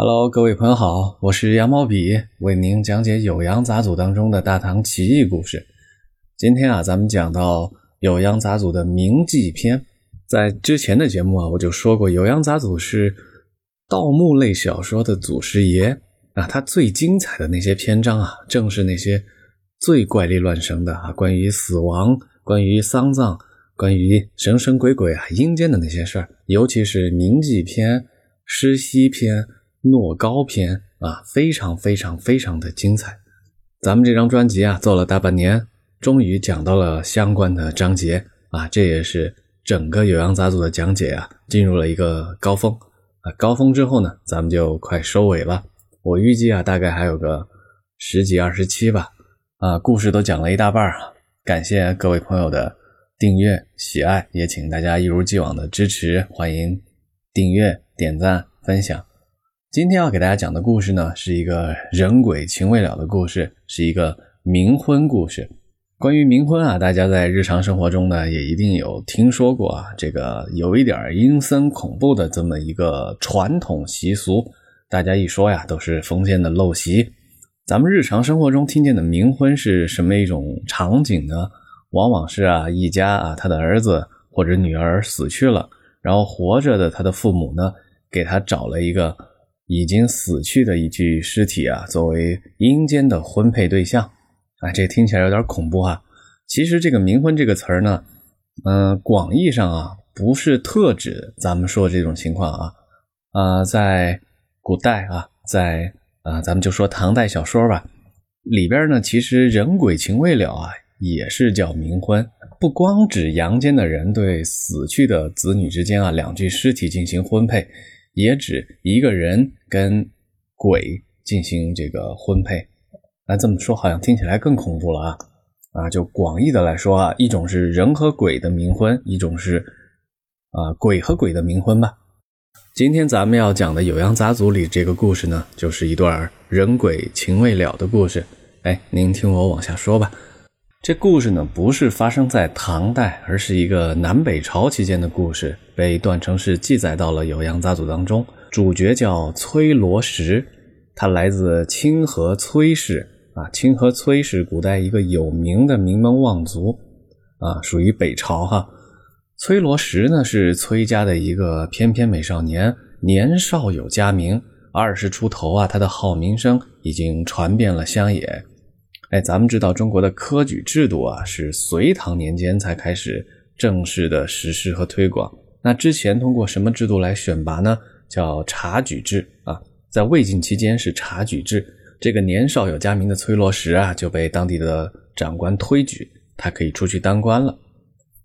Hello，各位朋友好，我是羊毛笔，为您讲解《酉阳杂俎》当中的大唐奇异故事。今天啊，咱们讲到《酉阳杂俎》的铭记篇。在之前的节目啊，我就说过，《酉阳杂俎》是盗墓类小说的祖师爷啊。它最精彩的那些篇章啊，正是那些最怪力乱神的啊，关于死亡、关于丧葬、关于神神鬼鬼啊、阴间的那些事儿，尤其是铭记篇、诗溪篇。诺高篇啊，非常非常非常的精彩。咱们这张专辑啊，做了大半年，终于讲到了相关的章节啊，这也是整个《酉阳杂组》的讲解啊，进入了一个高峰啊。高峰之后呢，咱们就快收尾了。我预计啊，大概还有个十几二十期吧。啊，故事都讲了一大半啊。感谢各位朋友的订阅喜爱，也请大家一如既往的支持，欢迎订阅、点赞、分享。今天要给大家讲的故事呢，是一个人鬼情未了的故事，是一个冥婚故事。关于冥婚啊，大家在日常生活中呢，也一定有听说过啊，这个有一点阴森恐怖的这么一个传统习俗。大家一说呀，都是封建的陋习。咱们日常生活中听见的冥婚是什么一种场景呢？往往是啊，一家啊，他的儿子或者女儿死去了，然后活着的他的父母呢，给他找了一个。已经死去的一具尸体啊，作为阴间的婚配对象，啊，这听起来有点恐怖啊。其实这个冥婚这个词呢，嗯，广义上啊，不是特指咱们说这种情况啊。啊，在古代啊，在啊，咱们就说唐代小说吧，里边呢，其实人鬼情未了啊，也是叫冥婚，不光指阳间的人对死去的子女之间啊，两具尸体进行婚配。也指一个人跟鬼进行这个婚配，那这么说好像听起来更恐怖了啊！啊，就广义的来说啊，一种是人和鬼的冥婚，一种是啊鬼和鬼的冥婚吧。今天咱们要讲的《酉阳杂俎》里这个故事呢，就是一段人鬼情未了的故事。哎，您听我往下说吧。这故事呢，不是发生在唐代，而是一个南北朝期间的故事，被段成式记载到了《酉阳杂俎》当中。主角叫崔罗实，他来自清河崔氏啊。清河崔氏古代一个有名的名门望族啊，属于北朝哈。崔罗实呢，是崔家的一个翩翩美少年，年少有佳名，二十出头啊，他的好名声已经传遍了乡野。哎，咱们知道中国的科举制度啊，是隋唐年间才开始正式的实施和推广。那之前通过什么制度来选拔呢？叫察举制啊。在魏晋期间是察举制，这个年少有佳名的崔罗实啊，就被当地的长官推举，他可以出去当官了。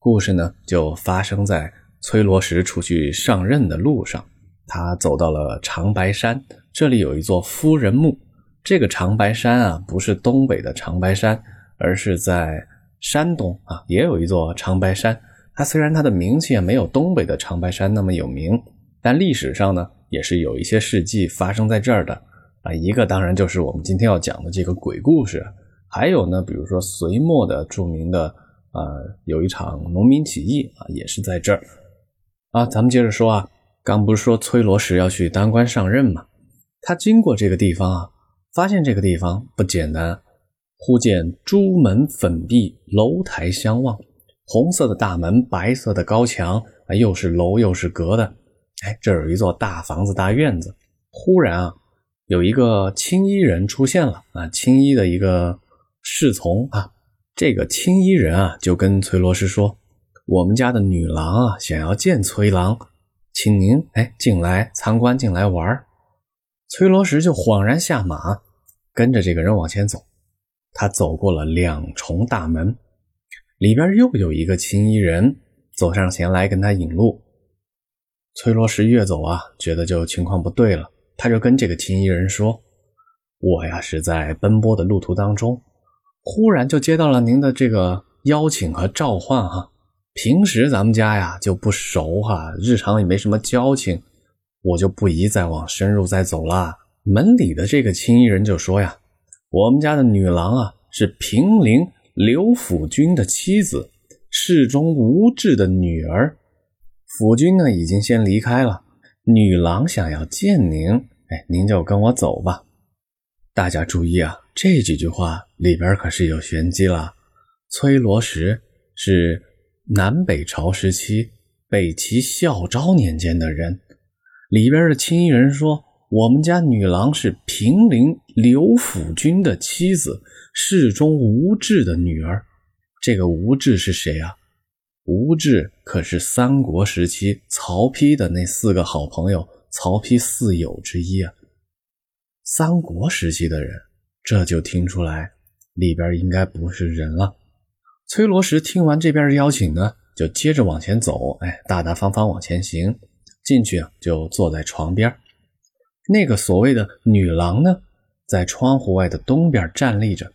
故事呢，就发生在崔罗实出去上任的路上。他走到了长白山，这里有一座夫人墓。这个长白山啊，不是东北的长白山，而是在山东啊，也有一座长白山。它虽然它的名气没有东北的长白山那么有名，但历史上呢也是有一些事迹发生在这儿的啊。一个当然就是我们今天要讲的这个鬼故事，还有呢，比如说隋末的著名的啊，有一场农民起义啊，也是在这儿啊。咱们接着说啊，刚不是说崔罗实要去当官上任吗？他经过这个地方啊。发现这个地方不简单，忽见朱门粉壁，楼台相望，红色的大门，白色的高墙，啊，又是楼又是阁的。哎，这有一座大房子、大院子。忽然啊，有一个青衣人出现了啊，青衣的一个侍从啊。这个青衣人啊，就跟崔罗实说：“我们家的女郎啊，想要见崔郎，请您哎进来参观，进来玩。”崔罗实就恍然下马，跟着这个人往前走。他走过了两重大门，里边又有一个青衣人走上前来跟他引路。崔罗石越走啊，觉得就情况不对了，他就跟这个青衣人说：“我呀是在奔波的路途当中，忽然就接到了您的这个邀请和召唤哈。平时咱们家呀就不熟哈，日常也没什么交情。”我就不宜再往深入再走了。门里的这个青衣人就说呀：“我们家的女郎啊，是平陵刘府君的妻子，世中无志的女儿。府君呢，已经先离开了。女郎想要见您，哎，您就跟我走吧。大家注意啊，这几句话里边可是有玄机了。崔罗实是南北朝时期北齐孝昭年间的人，里边的青衣人说，我们家女郎是平陵刘府君的妻子，世中吴志的女儿。这个吴志是谁啊？吴志可是三国时期曹丕的那四个好朋友，曹丕四友之一啊。三国时期的人，这就听出来里边应该不是人了。崔罗实听完这边的邀请呢，就接着往前走，哎，大大方方往前行。进去啊，就坐在床边。那个所谓的女郎呢，在窗户外的东边站立着，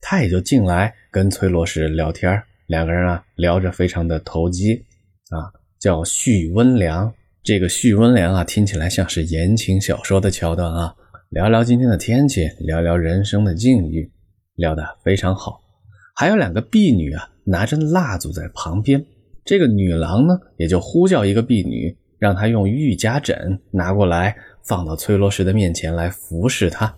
她也就进来跟崔罗实聊天。两个人啊，聊着非常的投机啊，叫叙温良。这个叙温良啊，听起来像是言情小说的桥段啊。聊聊今天的天气，聊聊人生的境遇，聊得非常好。还有两个婢女啊，拿着蜡烛在旁边。这个女郎呢，也就呼叫一个婢女，让他用玉家枕拿过来，放到崔罗石的面前来服侍他。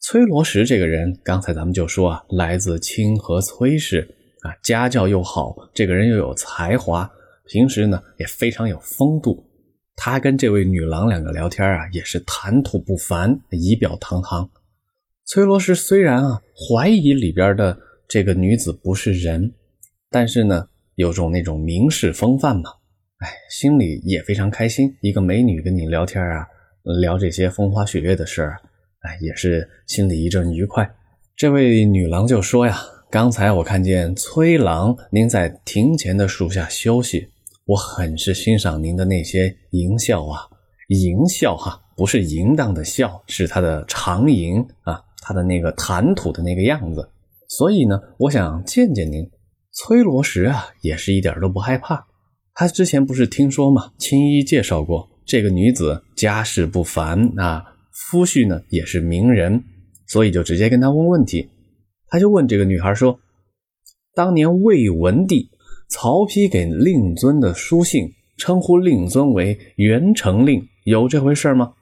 崔罗石这个人，刚才咱们就说啊，来自清河崔氏啊，家教又好，这个人又有才华，平时呢也非常有风度。他跟这位女郎两个聊天啊，也是谈吐不凡，仪表堂堂。崔罗石虽然啊怀疑里边的这个女子不是人，但是呢有种那种名士风范嘛，哎，心里也非常开心。一个美女跟你聊天啊，聊这些风花雪月的事儿，哎，也是心里一阵愉快。这位女郎就说呀：“刚才我看见崔郎您在庭前的树下休息。”我很是欣赏您的那些淫笑啊，淫笑哈，不是淫荡的笑，是他的长吟啊，他的那个谈吐的那个样子。所以呢，我想见见您。崔罗实啊，也是一点都不害怕。他之前不是听说吗？青衣介绍过这个女子家世不凡啊，夫婿呢也是名人，所以就直接跟他问问题。他就问这个女孩说：“当年魏文帝。”曹丕给令尊的书信，称呼令尊为元成令，有这回事吗？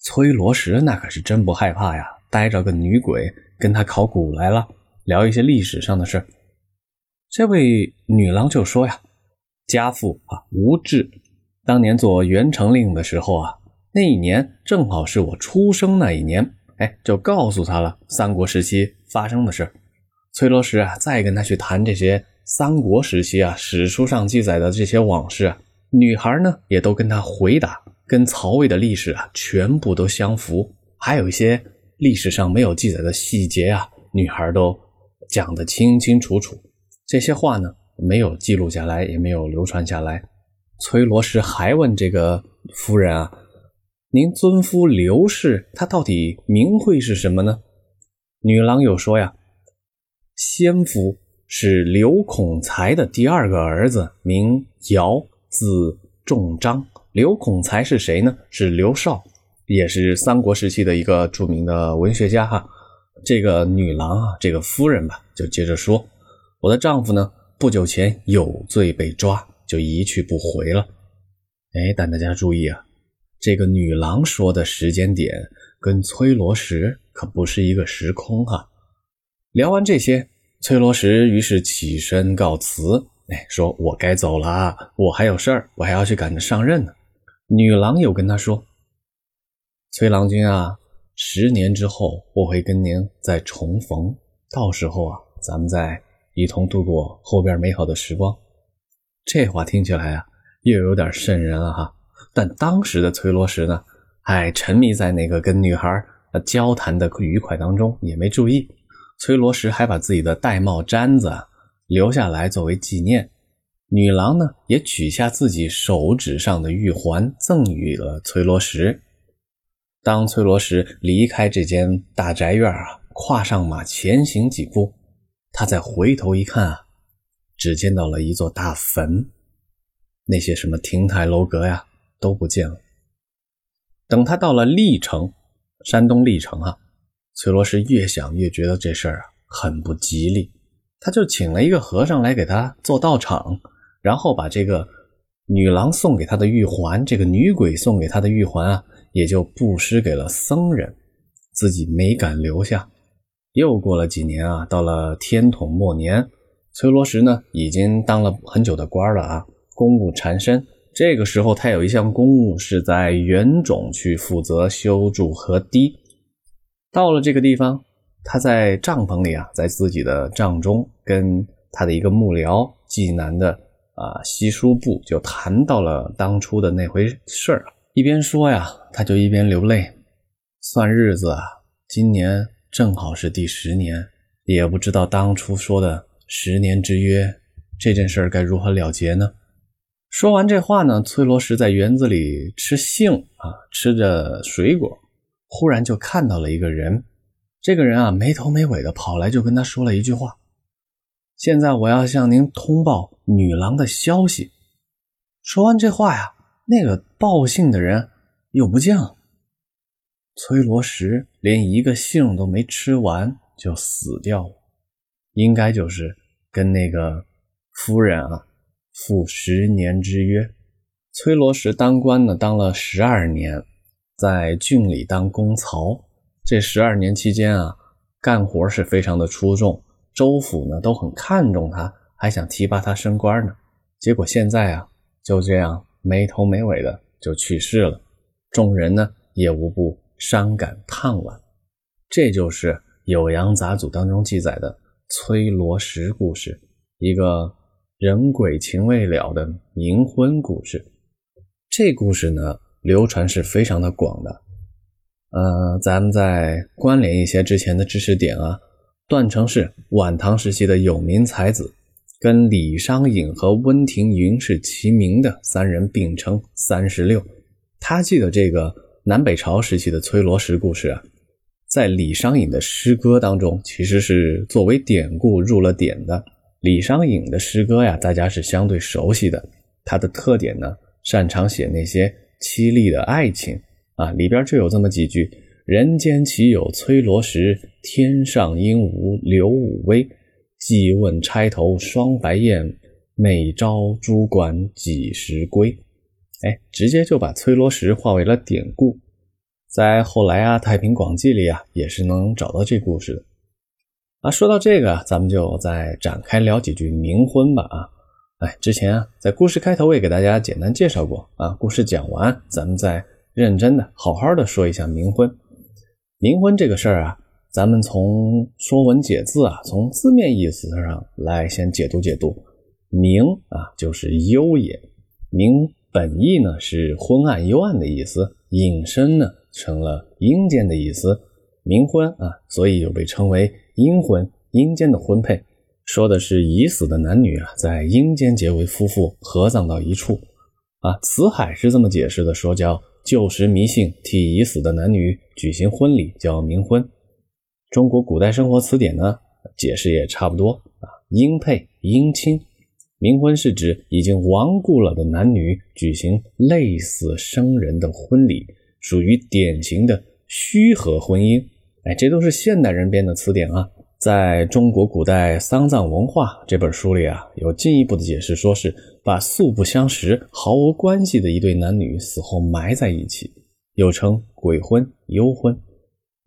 崔罗实那可是真不害怕呀，逮着个女鬼跟他考古来了，聊一些历史上的事这位女郎就说呀：“家父啊，吴志，当年做元成令的时候啊，那一年正好是我出生那一年，哎，就告诉他了三国时期发生的事崔罗实啊，再跟他去谈这些。三国时期啊，史书上记载的这些往事啊，女孩呢也都跟他回答，跟曹魏的历史啊全部都相符，还有一些历史上没有记载的细节啊，女孩都讲得清清楚楚。这些话呢没有记录下来，也没有流传下来。崔罗实还问这个夫人啊：“您尊夫刘氏，他到底名讳是什么呢？”女郎有说呀：“先夫。”是刘孔才的第二个儿子，名尧，字仲章。刘孔才是谁呢？是刘少，也是三国时期的一个著名的文学家哈。这个女郎啊，这个夫人吧，就接着说：“我的丈夫呢，不久前有罪被抓，就一去不回了。”哎，但大家注意啊，这个女郎说的时间点跟崔罗实可不是一个时空哈。聊完这些。崔罗实于是起身告辞，哎，说我该走了，我还有事儿，我还要去赶着上任呢。女郎又跟他说：“崔郎君啊，十年之后我会跟您再重逢，到时候啊，咱们再一同度过后边美好的时光。”这话听起来啊，又有点瘆人了哈。但当时的崔罗实呢，还沉迷在那个跟女孩交谈的愉快当中，也没注意。崔罗实还把自己的玳瑁簪子留下来作为纪念，女郎呢也取下自己手指上的玉环赠予了崔罗实。当崔罗实离开这间大宅院啊，跨上马前行几步，他再回头一看啊，只见到了一座大坟，那些什么亭台楼阁呀都不见了。等他到了历城，山东历城啊。崔罗氏越想越觉得这事儿啊很不吉利，他就请了一个和尚来给他做道场，然后把这个女郎送给他的玉环，这个女鬼送给他的玉环啊，也就布施给了僧人，自己没敢留下。又过了几年啊，到了天统末年，崔罗实呢已经当了很久的官了啊，公务缠身。这个时候，他有一项公务是在原种去负责修筑河堤。到了这个地方，他在帐篷里啊，在自己的帐中，跟他的一个幕僚济南的啊西书部就谈到了当初的那回事儿。一边说呀，他就一边流泪。算日子啊，今年正好是第十年，也不知道当初说的十年之约这件事儿该如何了结呢？说完这话呢，崔罗实在园子里吃杏啊，吃着水果，忽然就看到了一个人。这个人啊，没头没尾的跑来，就跟他说了一句话：“现在我要向您通报女郎的消息。”说完这话呀，那个报信的人又不见了。崔罗实连一个杏都没吃完就死掉了，应该就是跟那个夫人啊。赴十年之约，崔罗实当官呢，当了十二年，在郡里当公曹。这十二年期间啊，干活是非常的出众，州府呢都很看重他，还想提拔他升官呢。结果现在啊，就这样没头没尾的就去世了，众人呢也无不伤感叹惋。这就是《酉阳杂俎》当中记载的崔罗实故事，一个。人鬼情未了的冥婚故事，这故事呢流传是非常的广的。呃，咱们再关联一些之前的知识点啊。段成是晚唐时期的有名才子，跟李商隐和温庭筠是齐名的三人并称三十六。他记得这个南北朝时期的崔罗实故事啊，在李商隐的诗歌当中其实是作为典故入了典的。李商隐的诗歌呀，大家是相对熟悉的。他的特点呢，擅长写那些凄厉的爱情啊，里边就有这么几句：“人间岂有崔罗实，天上应无刘武威。寄问钗头双白燕，每朝珠管几时归？”哎，直接就把崔罗实化为了典故。在后来啊，《太平广记》里啊，也是能找到这故事的。啊，说到这个，咱们就再展开聊几句冥婚吧。啊，哎，之前啊，在故事开头我也给大家简单介绍过。啊，故事讲完，咱们再认真的、好好的说一下冥婚。冥婚这个事儿啊，咱们从《说文解字》啊，从字面意思上来先解读解读。冥啊，就是幽也。冥本意呢是昏暗、幽暗的意思，引申呢成了阴间的意思。冥婚啊，所以又被称为。阴婚，阴间的婚配，说的是已死的男女啊，在阴间结为夫妇，合葬到一处。啊，《辞海》是这么解释的，说叫旧时迷信，替已死的男女举行婚礼，叫冥婚。中国古代生活词典呢，解释也差不多啊，阴配、阴亲。冥婚是指已经亡故了的男女举行类似生人的婚礼，属于典型的虚合婚姻。哎，这都是现代人编的词典啊！在中国古代丧葬文化这本书里啊，有进一步的解释，说是把素不相识、毫无关系的一对男女死后埋在一起，又称鬼婚、幽婚。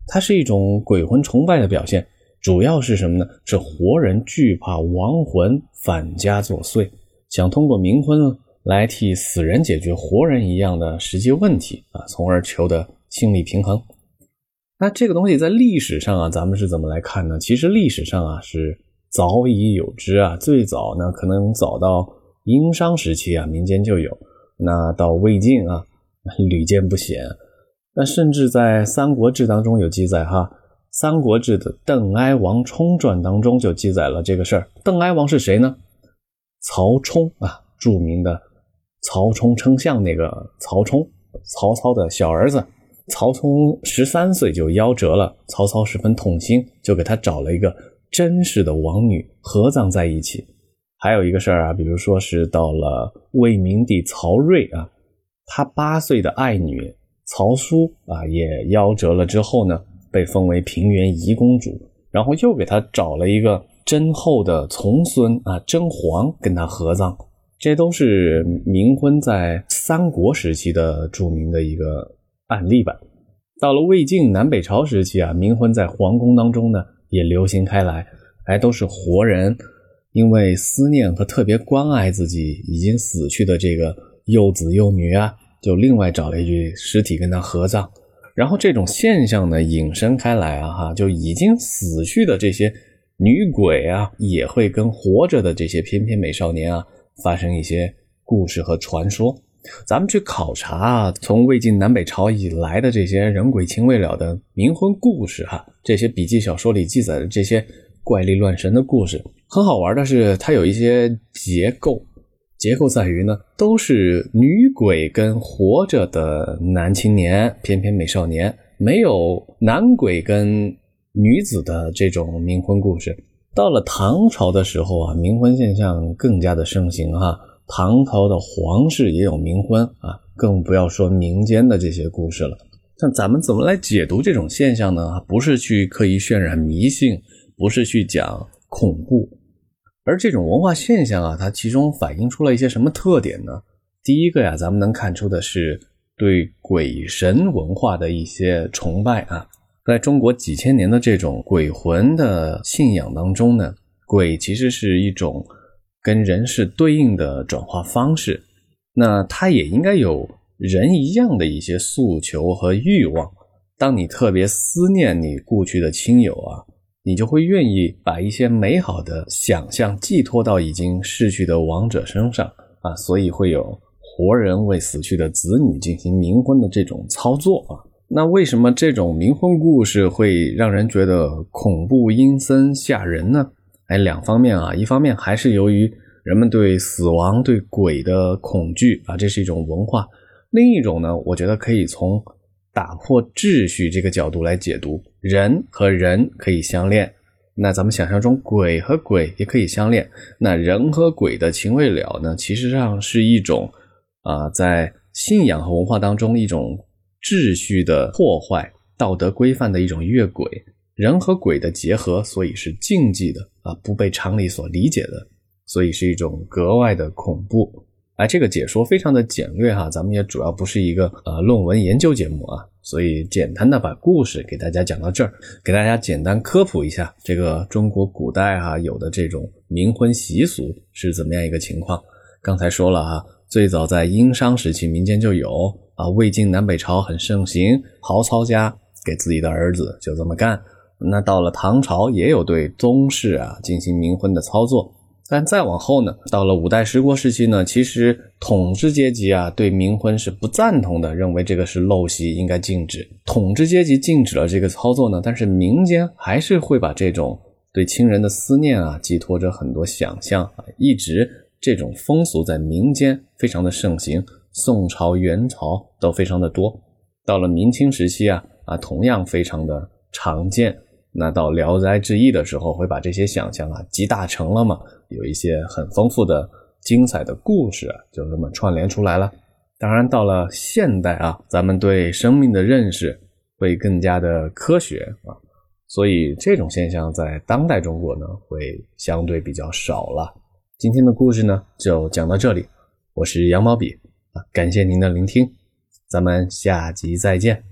它是一种鬼魂崇拜的表现，主要是什么呢？是活人惧怕亡魂返家作祟，想通过冥婚来替死人解决活人一样的实际问题啊，从而求得心理平衡。那这个东西在历史上啊，咱们是怎么来看呢？其实历史上啊是早已有之啊，最早呢可能早到殷商时期啊，民间就有；那到魏晋啊，屡见不鲜。那甚至在《三国志》当中有记载哈，《三国志》的《邓哀王冲传》当中就记载了这个事儿。邓哀王是谁呢？曹冲啊，著名的曹冲称象那个曹冲，曹操的小儿子。曹冲十三岁就夭折了，曹操十分痛心，就给他找了一个真实的王女合葬在一起。还有一个事儿啊，比如说是到了魏明帝曹睿啊，他八岁的爱女曹叔啊也夭折了之后呢，被封为平原仪公主，然后又给他找了一个真后的从孙啊真皇跟他合葬，这都是冥婚在三国时期的著名的一个。案例吧。到了魏晋南北朝时期啊，冥婚在皇宫当中呢也流行开来，还都是活人，因为思念和特别关爱自己已经死去的这个幼子幼女啊，就另外找了一具尸体跟他合葬。然后这种现象呢引申开来啊，哈，就已经死去的这些女鬼啊，也会跟活着的这些翩翩美少年啊发生一些故事和传说。咱们去考察啊，从魏晋南北朝以来的这些人鬼情未了的冥婚故事哈，这些笔记小说里记载的这些怪力乱神的故事，很好玩的是，它有一些结构，结构在于呢，都是女鬼跟活着的男青年、翩翩美少年，没有男鬼跟女子的这种冥婚故事。到了唐朝的时候啊，冥婚现象更加的盛行哈。唐朝的皇室也有冥婚啊，更不要说民间的这些故事了。那咱们怎么来解读这种现象呢？不是去刻意渲染迷信，不是去讲恐怖，而这种文化现象啊，它其中反映出了一些什么特点呢？第一个呀，咱们能看出的是对鬼神文化的一些崇拜啊。在中国几千年的这种鬼魂的信仰当中呢，鬼其实是一种。跟人是对应的转化方式，那它也应该有人一样的一些诉求和欲望。当你特别思念你故去的亲友啊，你就会愿意把一些美好的想象寄托到已经逝去的亡者身上啊，所以会有活人为死去的子女进行冥婚的这种操作啊。那为什么这种冥婚故事会让人觉得恐怖、阴森、吓人呢？哎，两方面啊，一方面还是由于人们对死亡、对鬼的恐惧啊，这是一种文化；另一种呢，我觉得可以从打破秩序这个角度来解读，人和人可以相恋，那咱们想象中鬼和鬼也可以相恋，那人和鬼的情未了呢，其实上是一种啊，在信仰和文化当中一种秩序的破坏、道德规范的一种越轨。人和鬼的结合，所以是禁忌的啊，不被常理所理解的，所以是一种格外的恐怖。哎，这个解说非常的简略哈，咱们也主要不是一个呃论文研究节目啊，所以简单的把故事给大家讲到这儿，给大家简单科普一下这个中国古代哈有的这种冥婚习俗是怎么样一个情况。刚才说了哈，最早在殷商时期民间就有啊，魏晋南北朝很盛行，曹操家给自己的儿子就这么干。那到了唐朝，也有对宗室啊进行冥婚的操作，但再往后呢，到了五代十国时期呢，其实统治阶级啊对冥婚是不赞同的，认为这个是陋习，应该禁止。统治阶级禁止了这个操作呢，但是民间还是会把这种对亲人的思念啊寄托着很多想象啊，一直这种风俗在民间非常的盛行，宋朝、元朝都非常的多，到了明清时期啊啊同样非常的常见。那到《聊斋志异》的时候，会把这些想象啊集大成了嘛？有一些很丰富的、精彩的故事，就这么串联出来了。当然，到了现代啊，咱们对生命的认识会更加的科学啊，所以这种现象在当代中国呢，会相对比较少了。今天的故事呢，就讲到这里。我是羊毛笔啊，感谢您的聆听，咱们下集再见。